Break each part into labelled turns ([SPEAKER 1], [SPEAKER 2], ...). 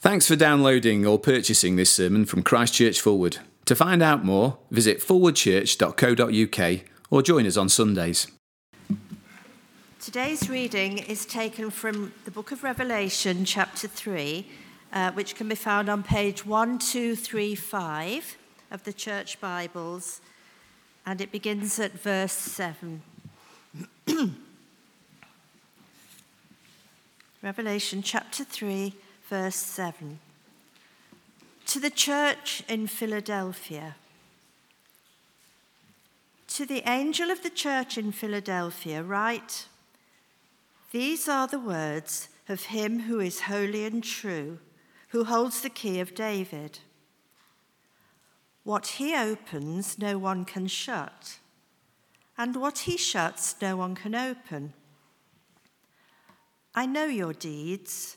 [SPEAKER 1] Thanks for downloading or purchasing this sermon from Christchurch Forward. To find out more, visit forwardchurch.co.uk or join us on Sundays.
[SPEAKER 2] Today's reading is taken from the book of Revelation, chapter 3, uh, which can be found on page 1235 of the Church Bibles, and it begins at verse 7. Revelation chapter 3 verse 7. To the church in Philadelphia. To the angel of the church in Philadelphia, write These are the words of him who is holy and true, who holds the key of David. What he opens, no one can shut, and what he shuts, no one can open. I know your deeds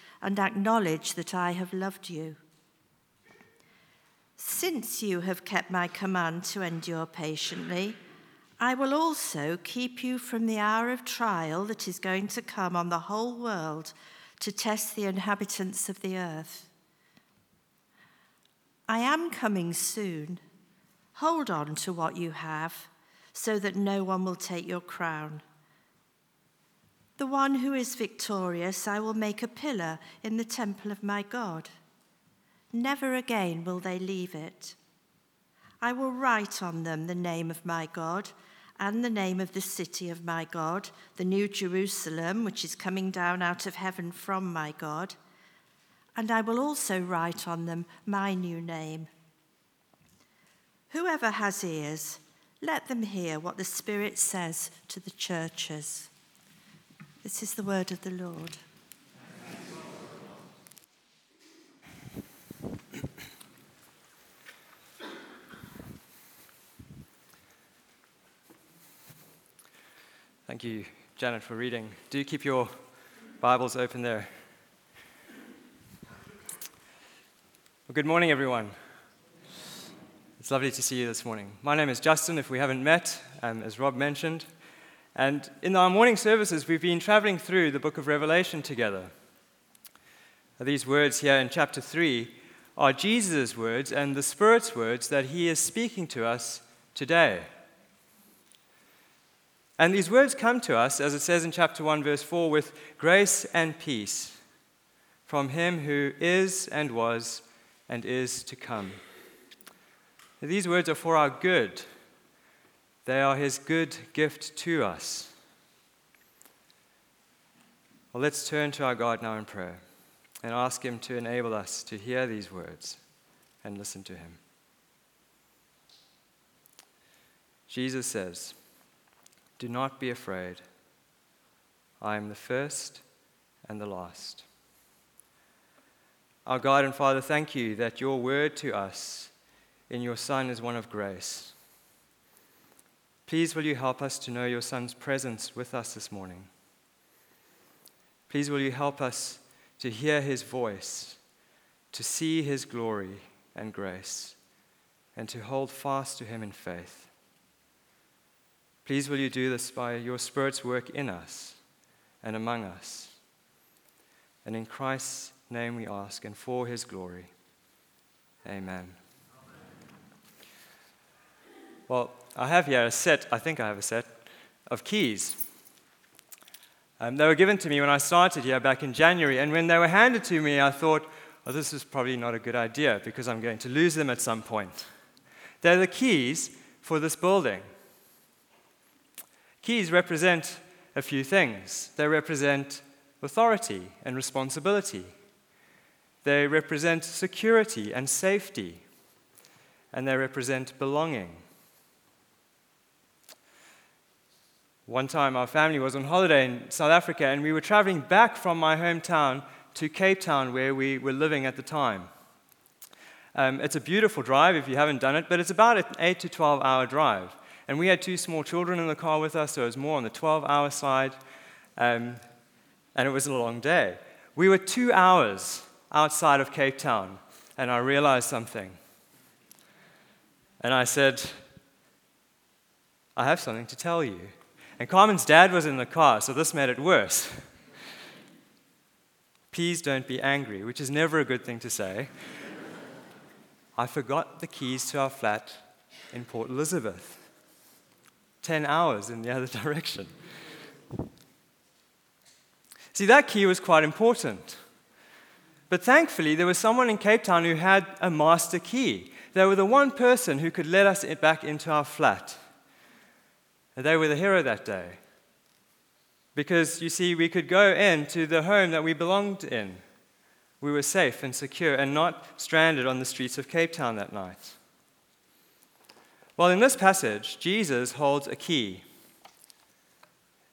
[SPEAKER 2] and acknowledge that I have loved you. Since you have kept my command to endure patiently, I will also keep you from the hour of trial that is going to come on the whole world to test the inhabitants of the earth. I am coming soon. Hold on to what you have, so that no one will take your crown. The one who is victorious, I will make a pillar in the temple of my God. Never again will they leave it. I will write on them the name of my God and the name of the city of my God, the new Jerusalem, which is coming down out of heaven from my God. And I will also write on them my new name. Whoever has ears, let them hear what the Spirit says to the churches. This is the word of the Lord.
[SPEAKER 3] Thank you, Janet, for reading. Do keep your Bibles open there. Well, good morning, everyone. It's lovely to see you this morning. My name is Justin, if we haven't met, um, as Rob mentioned. And in our morning services, we've been traveling through the book of Revelation together. These words here in chapter 3 are Jesus' words and the Spirit's words that He is speaking to us today. And these words come to us, as it says in chapter 1, verse 4, with grace and peace from Him who is and was and is to come. These words are for our good they are his good gift to us. Well, let's turn to our God now in prayer and ask him to enable us to hear these words and listen to him. Jesus says, Do not be afraid. I am the first and the last. Our God and Father, thank you that your word to us in your Son is one of grace. Please, will you help us to know your Son's presence with us this morning? Please, will you help us to hear his voice, to see his glory and grace, and to hold fast to him in faith? Please, will you do this by your Spirit's work in us and among us? And in Christ's name we ask, and for his glory. Amen. Well, I have here a set, I think I have a set, of keys. Um, they were given to me when I started here back in January, and when they were handed to me, I thought, this is probably not a good idea because I'm going to lose them at some point. They're the keys for this building. Keys represent a few things. They represent authority and responsibility. They represent security and safety. And they represent belonging. One time, our family was on holiday in South Africa, and we were traveling back from my hometown to Cape Town, where we were living at the time. Um, it's a beautiful drive if you haven't done it, but it's about an 8 to 12 hour drive. And we had two small children in the car with us, so it was more on the 12 hour side. Um, and it was a long day. We were two hours outside of Cape Town, and I realized something. And I said, I have something to tell you. And Carmen's dad was in the car, so this made it worse. Please don't be angry, which is never a good thing to say. I forgot the keys to our flat in Port Elizabeth. 10 hours in the other direction. See, that key was quite important. But thankfully, there was someone in Cape Town who had a master key. They were the one person who could let us back into our flat. They were the hero that day. Because, you see, we could go into the home that we belonged in we were safe and secure and not stranded on the streets of Cape Town that night. Well, in this passage, Jesus holds a key.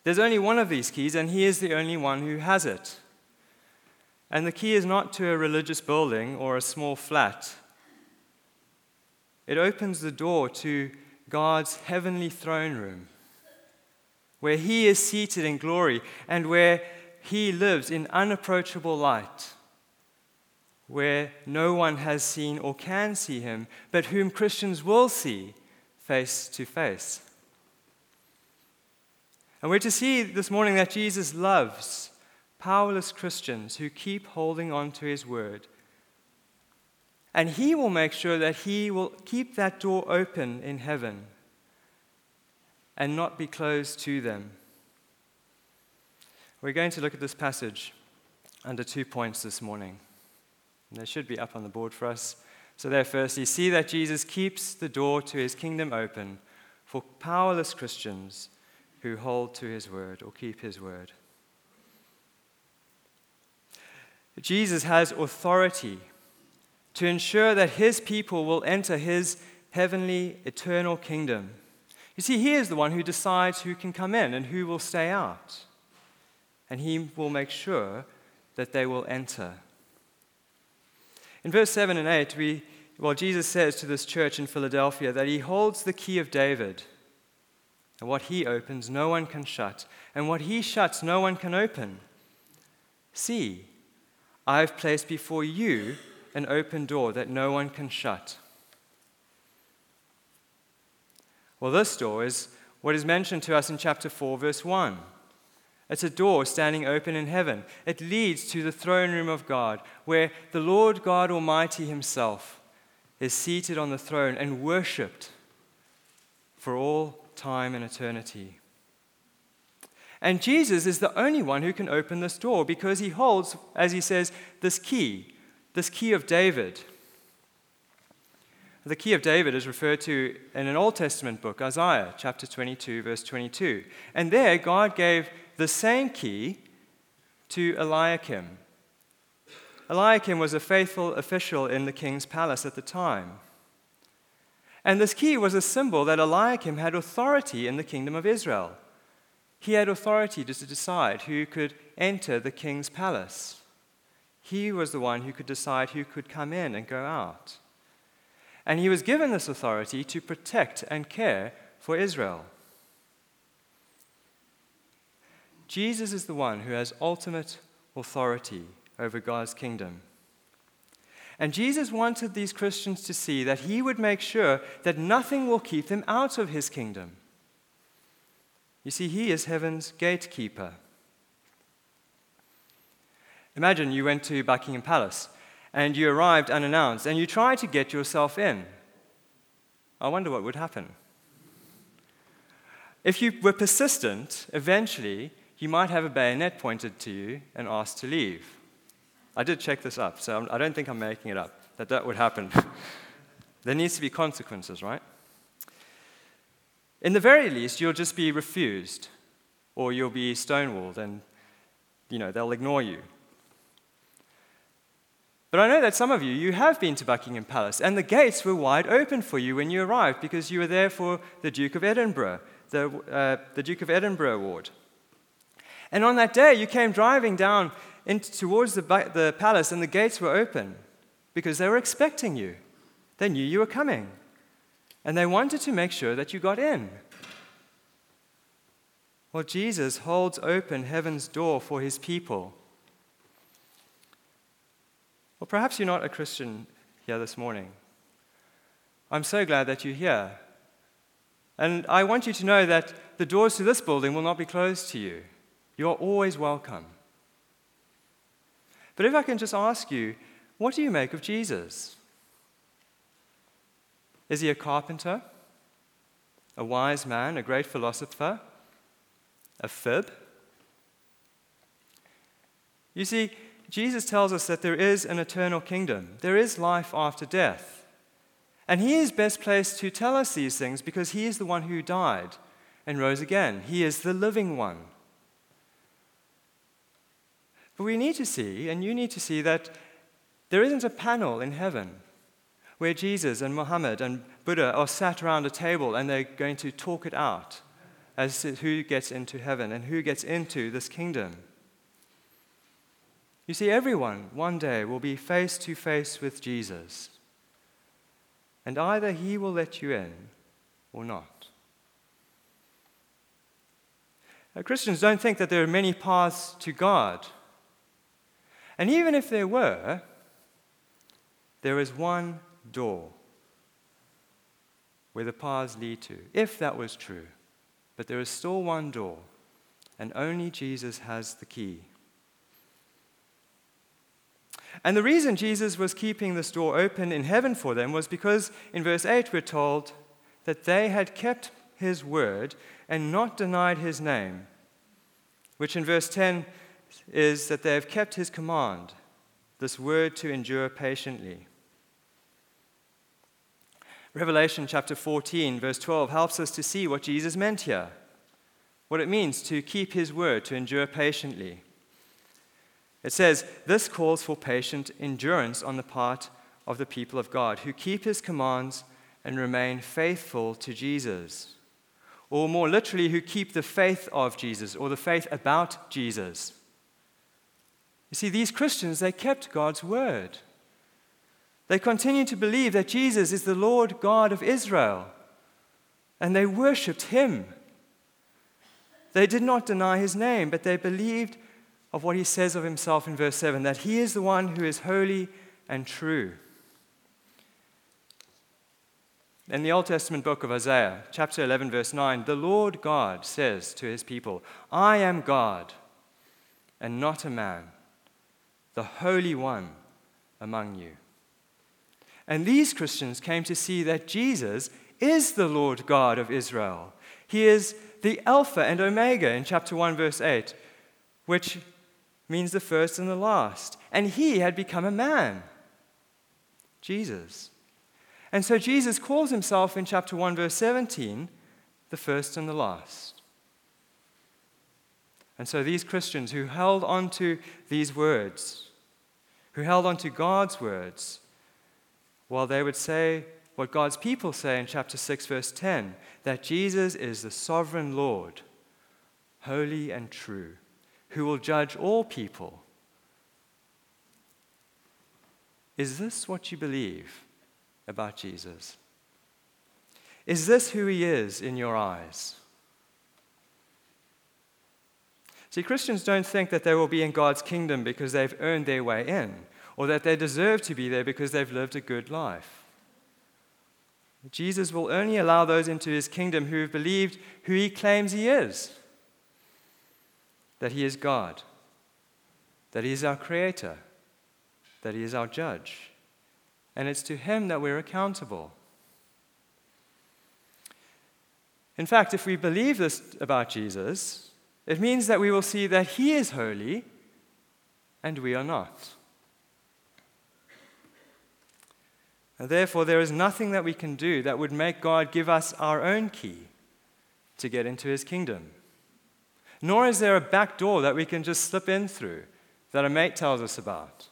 [SPEAKER 3] There's only one of these keys, and he is the only one who has it. And the key is not to a religious building or a small flat. It opens the door to God's heavenly throne room, where he is seated in glory and where he lives in unapproachable light where no one has seen or can see him, but whom Christians will see face to face. And we're to see this morning that Jesus loves powerless Christians who keep holding on to his word. And he will make sure that he will keep that door open in heaven and not be closed to them. We're going to look at this passage under two points this morning. They should be up on the board for us. So, there, firstly, see that Jesus keeps the door to his kingdom open for powerless Christians who hold to his word or keep his word. Jesus has authority to ensure that his people will enter his heavenly, eternal kingdom. You see, he is the one who decides who can come in and who will stay out. And he will make sure that they will enter. In verse 7 and 8, we, well, Jesus says to this church in Philadelphia that he holds the key of David. And what he opens, no one can shut. And what he shuts, no one can open. See, I have placed before you an open door that no one can shut. Well, this door is what is mentioned to us in chapter 4, verse 1. It's a door standing open in heaven. It leads to the throne room of God, where the Lord God Almighty Himself is seated on the throne and worshiped for all time and eternity. And Jesus is the only one who can open this door because he holds, as he says, this key, this key of David. The key of David is referred to in an Old Testament book, Isaiah chapter 22, verse 22. And there, God gave the same key to Eliakim. Eliakim was a faithful official in the king's palace at the time. And this key was a symbol that Eliakim had authority in the kingdom of Israel. He had authority to decide who could enter the king's palace. He was the one who could decide who could come in and go out. And he was given this authority to protect and care for Israel. Jesus is the one who has ultimate authority over God's kingdom. And Jesus wanted these Christians to see that he would make sure that nothing will keep them out of his kingdom. You see, he is heaven's gatekeeper. Imagine you went to Buckingham Palace and you arrived unannounced and you tried to get yourself in. I wonder what would happen. If you were persistent, eventually you might have a bayonet pointed to you and asked to leave. I did check this up, so I don't think I'm making it up, that that would happen. there needs to be consequences, right? In the very least, you'll just be refused, or you'll be stonewalled, and you know, they'll ignore you. But I know that some of you, you have been to Buckingham Palace, and the gates were wide open for you when you arrived because you were there for the Duke of Edinburgh, the, uh, the Duke of Edinburgh Award. And on that day, you came driving down towards the, the palace, and the gates were open because they were expecting you. They knew you were coming, and they wanted to make sure that you got in. Well, Jesus holds open heaven's door for his people. Well, perhaps you're not a Christian here this morning. I'm so glad that you're here. And I want you to know that the doors to this building will not be closed to you. You are always welcome. But if I can just ask you, what do you make of Jesus? Is he a carpenter? A wise man? A great philosopher? A fib? You see, Jesus tells us that there is an eternal kingdom, there is life after death. And he is best placed to tell us these things because he is the one who died and rose again. He is the living one. But we need to see, and you need to see, that there isn't a panel in heaven where Jesus and Muhammad and Buddha are sat around a table and they're going to talk it out as to who gets into heaven and who gets into this kingdom. You see, everyone one day will be face to face with Jesus. And either he will let you in or not. Now, Christians don't think that there are many paths to God. And even if there were, there is one door where the paths lead to, if that was true. But there is still one door, and only Jesus has the key. And the reason Jesus was keeping this door open in heaven for them was because in verse 8 we're told that they had kept his word and not denied his name, which in verse 10 is that they have kept his command, this word to endure patiently. Revelation chapter 14, verse 12, helps us to see what Jesus meant here, what it means to keep his word, to endure patiently. It says, This calls for patient endurance on the part of the people of God who keep his commands and remain faithful to Jesus. Or more literally, who keep the faith of Jesus or the faith about Jesus. You see, these Christians, they kept God's word. They continued to believe that Jesus is the Lord God of Israel, and they worshiped him. They did not deny his name, but they believed of what he says of himself in verse 7 that he is the one who is holy and true. In the Old Testament book of Isaiah, chapter 11, verse 9, the Lord God says to his people, I am God and not a man the Holy One among you. And these Christians came to see that Jesus is the Lord God of Israel. He is the Alpha and Omega in chapter 1, verse 8, which means the first and the last. And he had become a man, Jesus. And so Jesus calls himself in chapter 1, verse 17, the first and the last. And so these Christians who held on to these words, who held on to God's words, while they would say what God's people say in chapter 6, verse 10 that Jesus is the sovereign Lord, holy and true, who will judge all people. Is this what you believe about Jesus? Is this who he is in your eyes? See, Christians don't think that they will be in God's kingdom because they've earned their way in, or that they deserve to be there because they've lived a good life. Jesus will only allow those into his kingdom who have believed who he claims he is that he is God, that he is our creator, that he is our judge. And it's to him that we're accountable. In fact, if we believe this about Jesus, it means that we will see that He is holy and we are not. And therefore, there is nothing that we can do that would make God give us our own key to get into His kingdom. Nor is there a back door that we can just slip in through that a mate tells us about.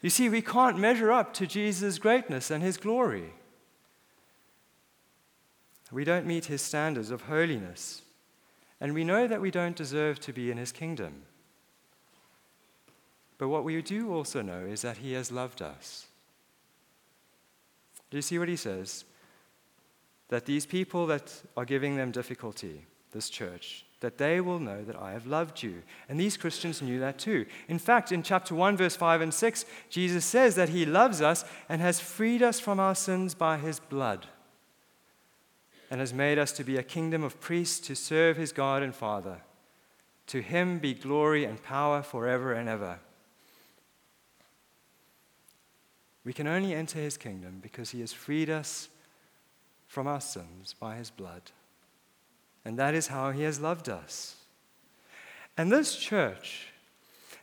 [SPEAKER 3] You see, we can't measure up to Jesus' greatness and His glory. We don't meet His standards of holiness. And we know that we don't deserve to be in his kingdom. But what we do also know is that he has loved us. Do you see what he says? That these people that are giving them difficulty, this church, that they will know that I have loved you. And these Christians knew that too. In fact, in chapter 1, verse 5 and 6, Jesus says that he loves us and has freed us from our sins by his blood and has made us to be a kingdom of priests to serve his God and Father. To him be glory and power forever and ever. We can only enter his kingdom because he has freed us from our sins by his blood. And that is how he has loved us. And this church,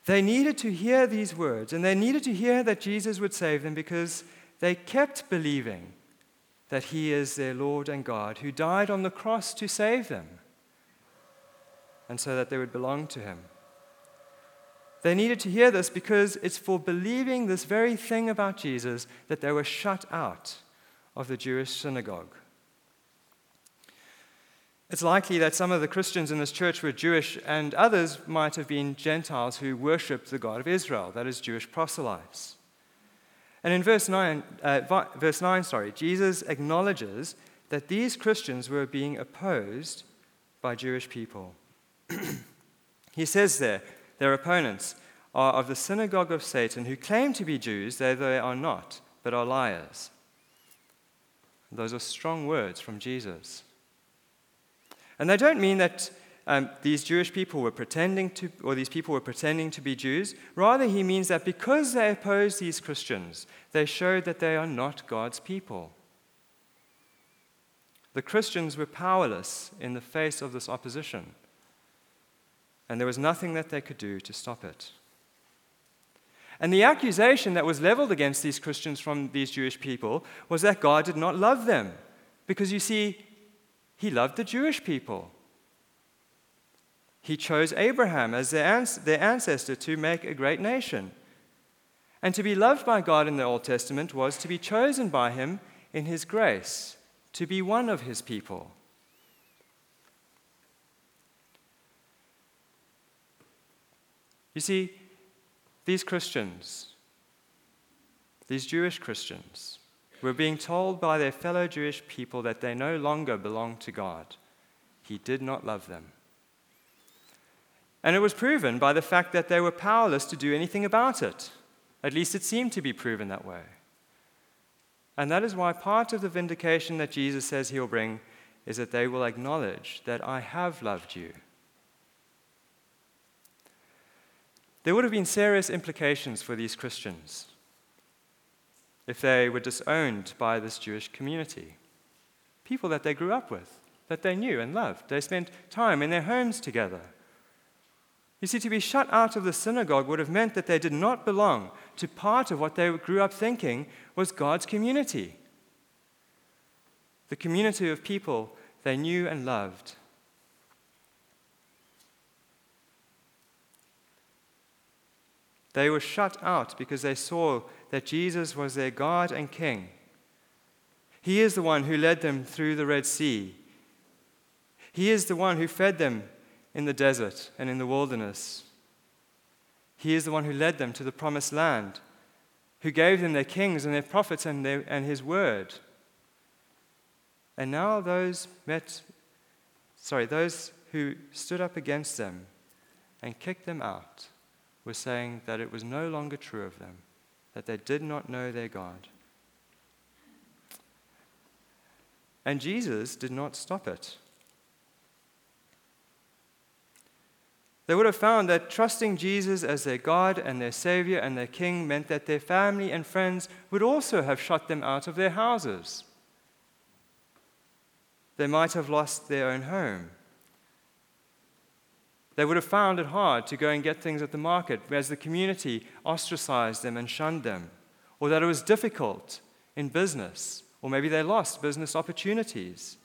[SPEAKER 3] they needed to hear these words, and they needed to hear that Jesus would save them because they kept believing that he is their Lord and God who died on the cross to save them, and so that they would belong to him. They needed to hear this because it's for believing this very thing about Jesus that they were shut out of the Jewish synagogue. It's likely that some of the Christians in this church were Jewish, and others might have been Gentiles who worshipped the God of Israel, that is, Jewish proselytes. And in verse 9, uh, verse 9 sorry, Jesus acknowledges that these Christians were being opposed by Jewish people. he says there, their opponents are of the synagogue of Satan, who claim to be Jews, though they are not, but are liars. Those are strong words from Jesus. And they don't mean that um, these Jewish people were pretending to, or these people were pretending to be Jews. Rather, he means that because they opposed these Christians, they showed that they are not God's people. The Christians were powerless in the face of this opposition, and there was nothing that they could do to stop it. And the accusation that was leveled against these Christians from these Jewish people was that God did not love them. Because you see, he loved the Jewish people. He chose Abraham as their, ancestor to make a great nation. And to be loved by God in the Old Testament was to be chosen by Him in His grace, to be one of His people. You see, these Christians, these Jewish Christians, were being told by their fellow Jewish people that they no longer belonged to God. He did not love them. And it was proven by the fact that they were powerless to do anything about it. At least it seemed to be proven that way. And that is why part of the vindication that Jesus says he'll bring is that they will acknowledge that I have loved you. There would have been serious implications for these Christians if they were disowned by this Jewish community. People that they grew up with, that they knew and loved. They spent time in their homes together. You see, to be shut out of the synagogue would have meant that they did not belong to part of what they grew up thinking was God's community. The community of people they knew and loved. They were shut out because they saw that Jesus was their God and King. He is the one who led them through the Red Sea. He is the one who fed them in the desert and in the wilderness. He is the one who led them to the promised land, who gave them their kings and their prophets and, their, and his word. And now those met, sorry, those who stood up against them and kicked them out were saying that it was no longer true of them, that they did not know their God. And Jesus did not stop it. They would have found that trusting Jesus as their God and their Savior and their King meant that their family and friends would also have shut them out of their houses. They might have lost their own home. They would have found it hard to go and get things at the market as the community ostracized them and shunned them, or that it was difficult in business, or maybe they lost business opportunities.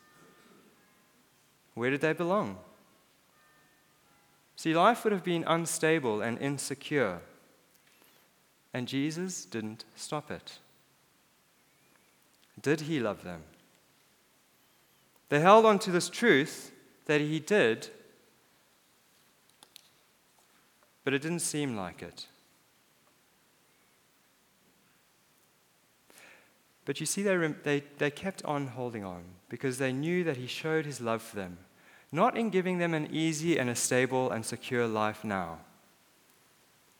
[SPEAKER 3] Where did they belong? See, life would have been unstable and insecure, and Jesus didn't stop it. Did he love them? They held on to this truth that he did but it didn't seem like it. But you see, they, they, they kept on holding on because they knew that He showed His love for them, not in giving them an easy and a stable and secure life now,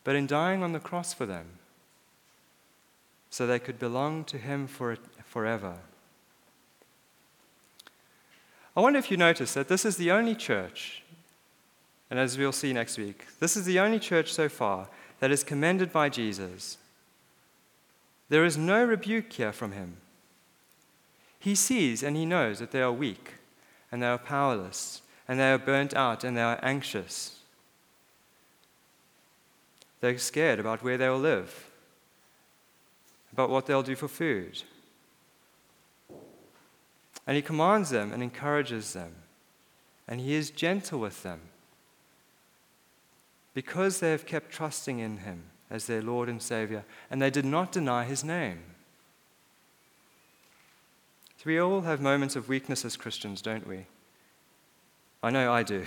[SPEAKER 3] but in dying on the cross for them so they could belong to Him for, forever. I wonder if you notice that this is the only church, and as we'll see next week, this is the only church so far that is commended by Jesus. There is no rebuke here from him. He sees and he knows that they are weak and they are powerless and they are burnt out and they are anxious. They're scared about where they will live, about what they'll do for food. And he commands them and encourages them, and he is gentle with them because they have kept trusting in him as their Lord and Savior, and they did not deny his name. So we all have moments of weakness as Christians, don't we? I know I do.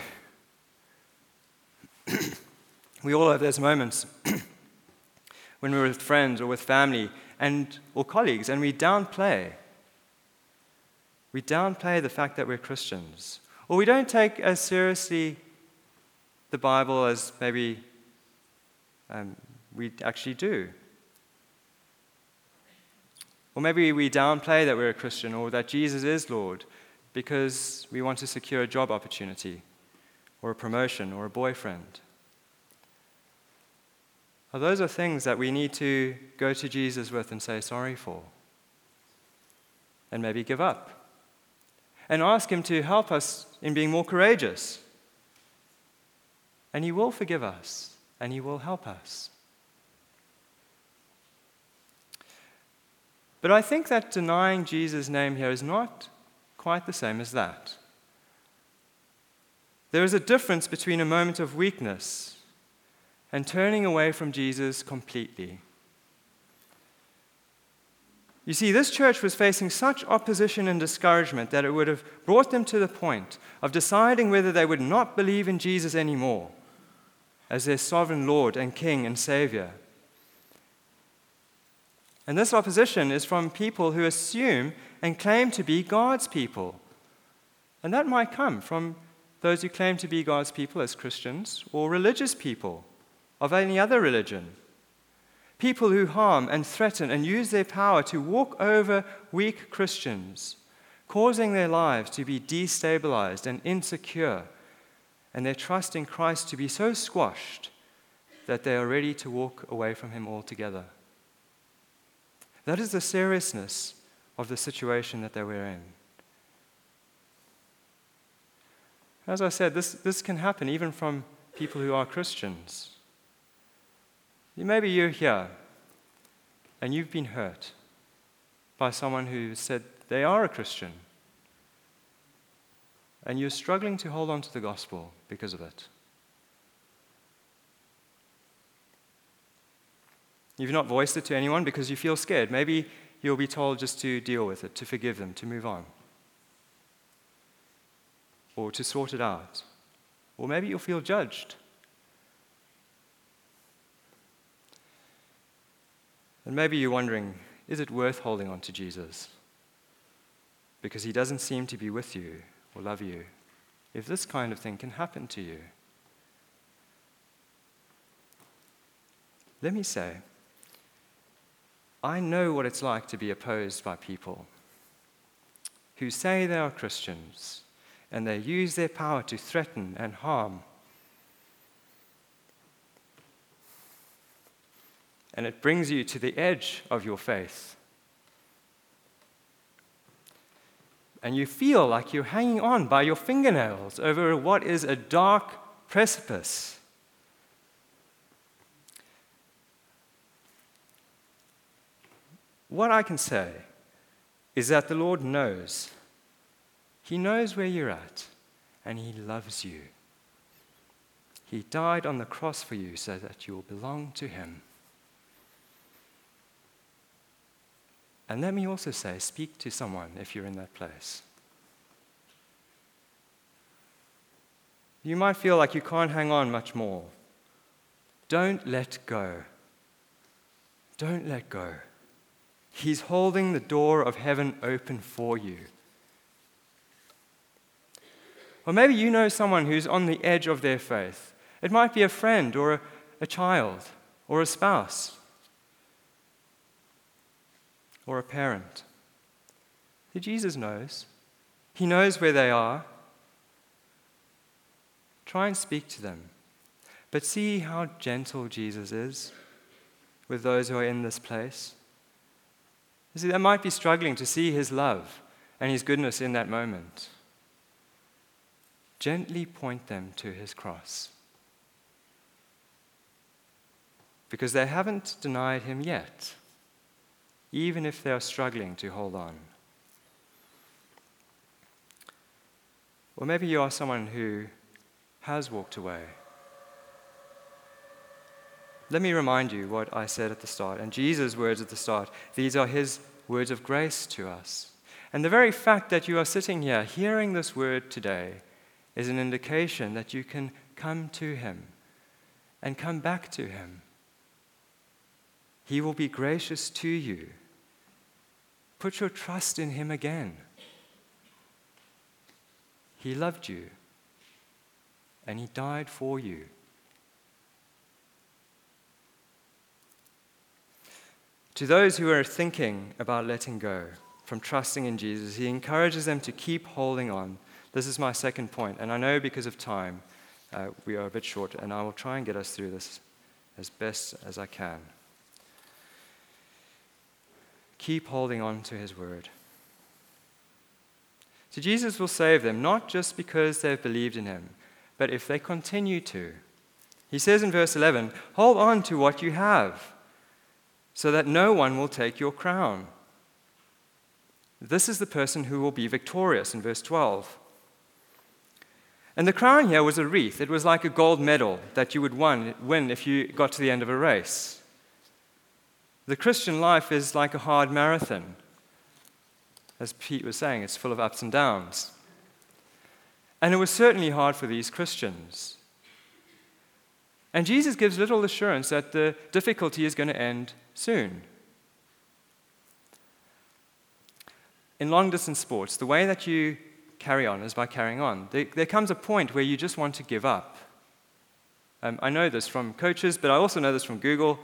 [SPEAKER 3] we all have those moments when we're with friends or with family and or colleagues and we downplay we downplay the fact that we're Christians or we don't take as seriously the Bible as maybe um, we actually do. Or maybe we downplay that we're a Christian or that Jesus is Lord because we want to secure a job opportunity or a promotion or a boyfriend. Those are things that we need to go to Jesus with and say sorry for. And maybe give up. And ask Him to help us in being more courageous and He will forgive us, and He will help us. But I think that denying Jesus' name here is not quite the same as that. There is a difference between a moment of weakness and turning away from Jesus completely. You see, this church was facing such opposition and discouragement that it would have brought them to the point of deciding whether they would not believe in Jesus anymore as their sovereign Lord and King and Savior. And this opposition is from people who assume and claim to be God's people. And that might come from those who claim to be God's people as Christians or religious people of any other religion. People who harm and threaten and use their power to walk over weak Christians, causing their lives to be destabilized and insecure and their trust in Christ to be so squashed that they are ready to walk away from Him altogether. That is the seriousness of the situation that they were in. As I said, this, this can happen even from people who are Christians. Maybe you're here and you've been hurt by someone who said they are a Christian and you're struggling to hold on to the gospel because of it. You've not voiced it to anyone because you feel scared. Maybe you'll be told just to deal with it, to forgive them, to move on, or to sort it out. Or maybe you'll feel judged. And maybe you're wondering is it worth holding on to Jesus? Because he doesn't seem to be with you or love you if this kind of thing can happen to you? Let me say, I know what it's like to be opposed by people who say they are Christians and they use their power to threaten and harm. And it brings you to the edge of your faith. And you feel like you're hanging on by your fingernails over what is a dark precipice. What I can say is that the Lord knows. He knows where you're at, and He loves you. He died on the cross for you so that you will belong to Him. And let me also say speak to someone if you're in that place. You might feel like you can't hang on much more. Don't let go. Don't let go. He's holding the door of heaven open for you. Or maybe you know someone who's on the edge of their faith. It might be a friend or a, a child or a spouse or a parent. Jesus knows. He knows where they are. Try and speak to them. But see how gentle Jesus is with those who are in this place. You see, they might be struggling to see his love and his goodness in that moment. Gently point them to his cross. Because they haven't denied him yet, even if they are struggling to hold on. Or maybe you are someone who has walked away. Let me remind you what I said at the start, and Jesus' words at the start. These are his words of grace to us. And the very fact that you are sitting here hearing this word today is an indication that you can come to him and come back to him. He will be gracious to you. Put your trust in him again. He loved you and He died for you. To those who are thinking about letting go from trusting in Jesus, He encourages them to keep holding on. This is my second point, and I know because of time uh, we are a bit short, and I will try and get us through this as best as I can. Keep holding on to His word. So Jesus will save them, not just because they've believed in Him, but if they continue to. He says in verse 11, Hold on to what you have, so that no one will take your crown. This is the person who will be victorious in verse 12. And the crown here was a wreath. It was like a gold medal that you would win if you got to the end of a race. The Christian life is like a hard marathon. As Pete was saying, it's full of ups and downs. And it was certainly hard for these Christians. And Jesus gives little assurance that the difficulty is going to end soon. In long distance sports, the way that you carry on is by carrying on. There, comes a point where you just want to give up. Um, I know this from coaches, but I also know this from Google.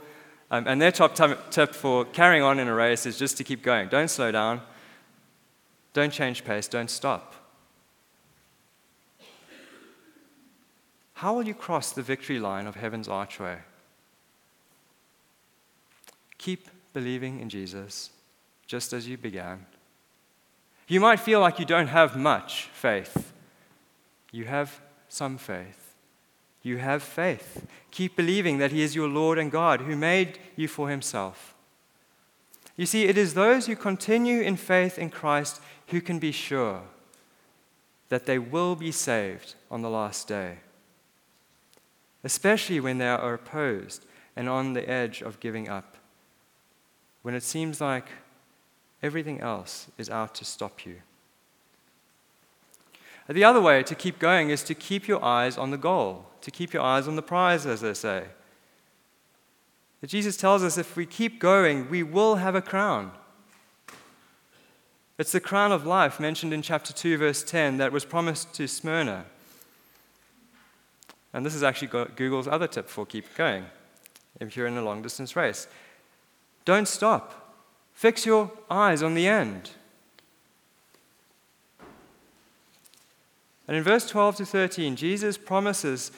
[SPEAKER 3] Um, and their top tip for carrying on in a race is just to keep going. Don't slow down, don't change pace, don't stop. How will you cross the victory line of heaven's archway? Keep believing in Jesus just as you began. You might feel like you don't have much faith. You have some faith. You have faith. Keep believing that He is your Lord and God who made you for Himself. You see, it is those who continue in faith in Christ who can be sure that they will be saved on the last day especially when they are opposed and on the edge of giving up, when it seems like everything else is out to stop you. The other way to keep going is to keep your eyes on the goal, to keep your eyes on the prize, as they say. But Jesus tells us if we keep going, we will have a crown. It's the crown of life mentioned in chapter 2, verse 10, that was promised to Smyrna. And this is actually Google's other tip for keep going if you're in a long distance race. Don't stop. Fix your eyes on the end. And in verse 12 to 13, Jesus promises,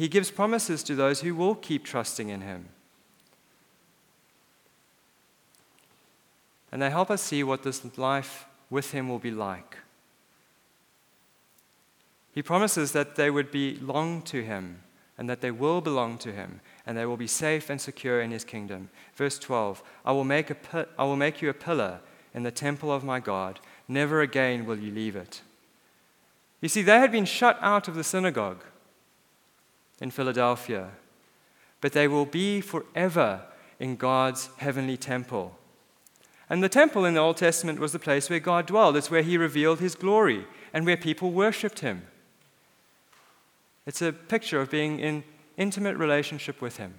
[SPEAKER 3] he gives promises to those who will keep trusting in him. And they help us see what this life with him will be like. He promises that they would belong to him and that they will belong to him and they will be safe and secure in his kingdom. Verse 12 I will make, a, I will make you a pillar in the temple of my God. Never again will you leave it. You see, they had been shut out of the synagogue in Philadelphia, but they will be forever in God's heavenly temple. And the temple in the Old Testament was the place where God dwelled. It's where he revealed his glory and where people worshiped him. It's a picture of being in intimate relationship with Him,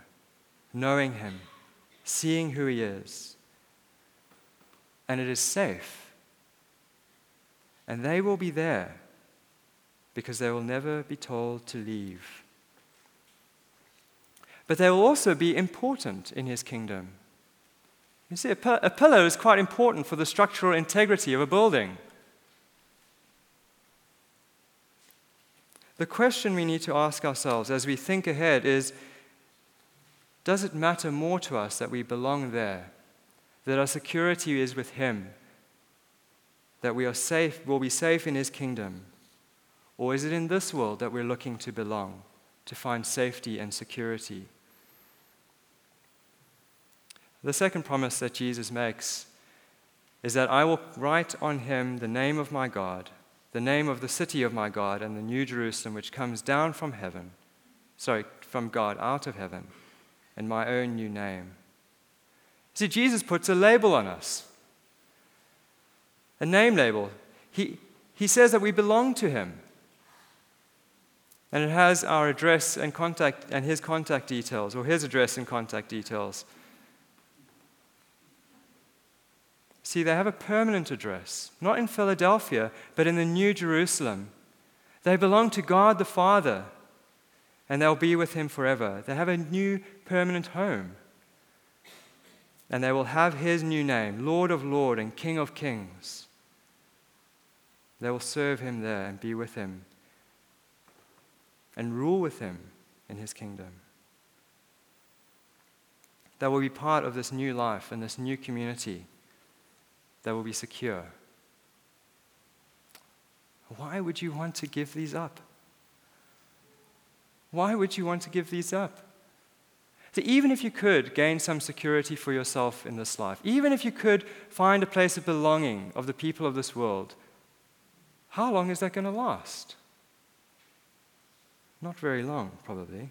[SPEAKER 3] knowing Him, seeing who He is. and it is safe. And they will be there because they will never be told to leave. But they will also be important in his kingdom. You see, a, a pillar is quite important for the structural integrity of a building. The question we need to ask ourselves as we think ahead is Does it matter more to us that we belong there, that our security is with Him, that we are safe, will be safe in His kingdom? Or is it in this world that we're looking to belong, to find safety and security? The second promise that Jesus makes is that I will write on him the name of my God, the name of the city of my God, and the new Jerusalem which comes down from heaven, sorry, from God out of heaven, and my own new name. See, Jesus puts a label on us, a name label. He, he says that we belong to him. And it has our address and contact and his contact details, or his address and contact details. See, they have a permanent address, not in Philadelphia, but in the New Jerusalem. They belong to God the Father, and they'll be with Him forever. They have a new permanent home. And they will have His new name, Lord of Lords and King of Kings. They will serve Him there and be with Him and rule with Him in His kingdom. They will be part of this new life and this new community that will be secure. Why would you want to give these up? Why would you want to give these up? So, even if you could gain some security for yourself in this life, even if you could find a place of belonging of the people of this world, how long is that going to last? Not very long, probably.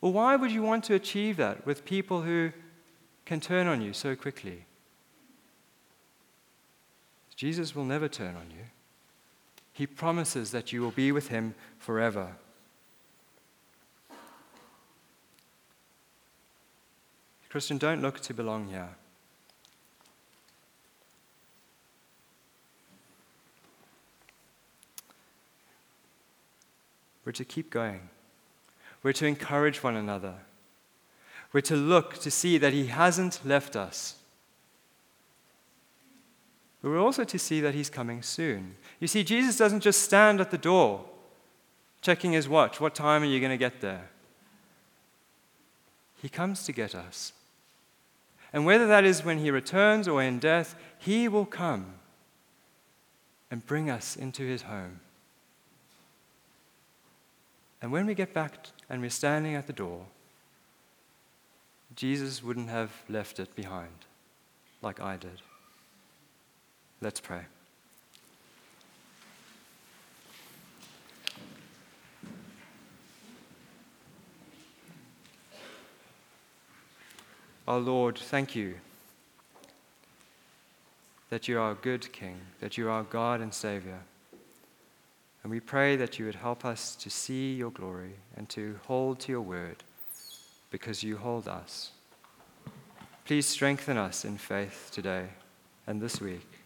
[SPEAKER 3] Well, why would you want to achieve that with people who can turn on you so quickly? Jesus will never turn on you. He promises that you will be with him forever. Christian, don't look to belong here. We're to keep going. We're to encourage one another. We're to look to see that He hasn't left us. But we're also to see that he's coming soon. You see, Jesus doesn't just stand at the door checking his watch. What time are you going to get there? He comes to get us. And whether that is when he returns or in death, he will come and bring us into his home. And when we get back and we're standing at the door, Jesus wouldn't have left it behind like I did. Let's pray. Our Lord, thank you that you are a good King, that you are God and Savior. And we pray that you would help us to see your glory and to hold to your word because you hold us. Please strengthen us in faith today and this week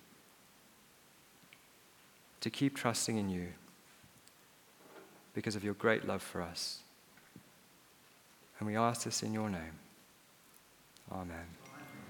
[SPEAKER 3] to keep trusting in you because of your great love for us. And we ask this in your name. Amen.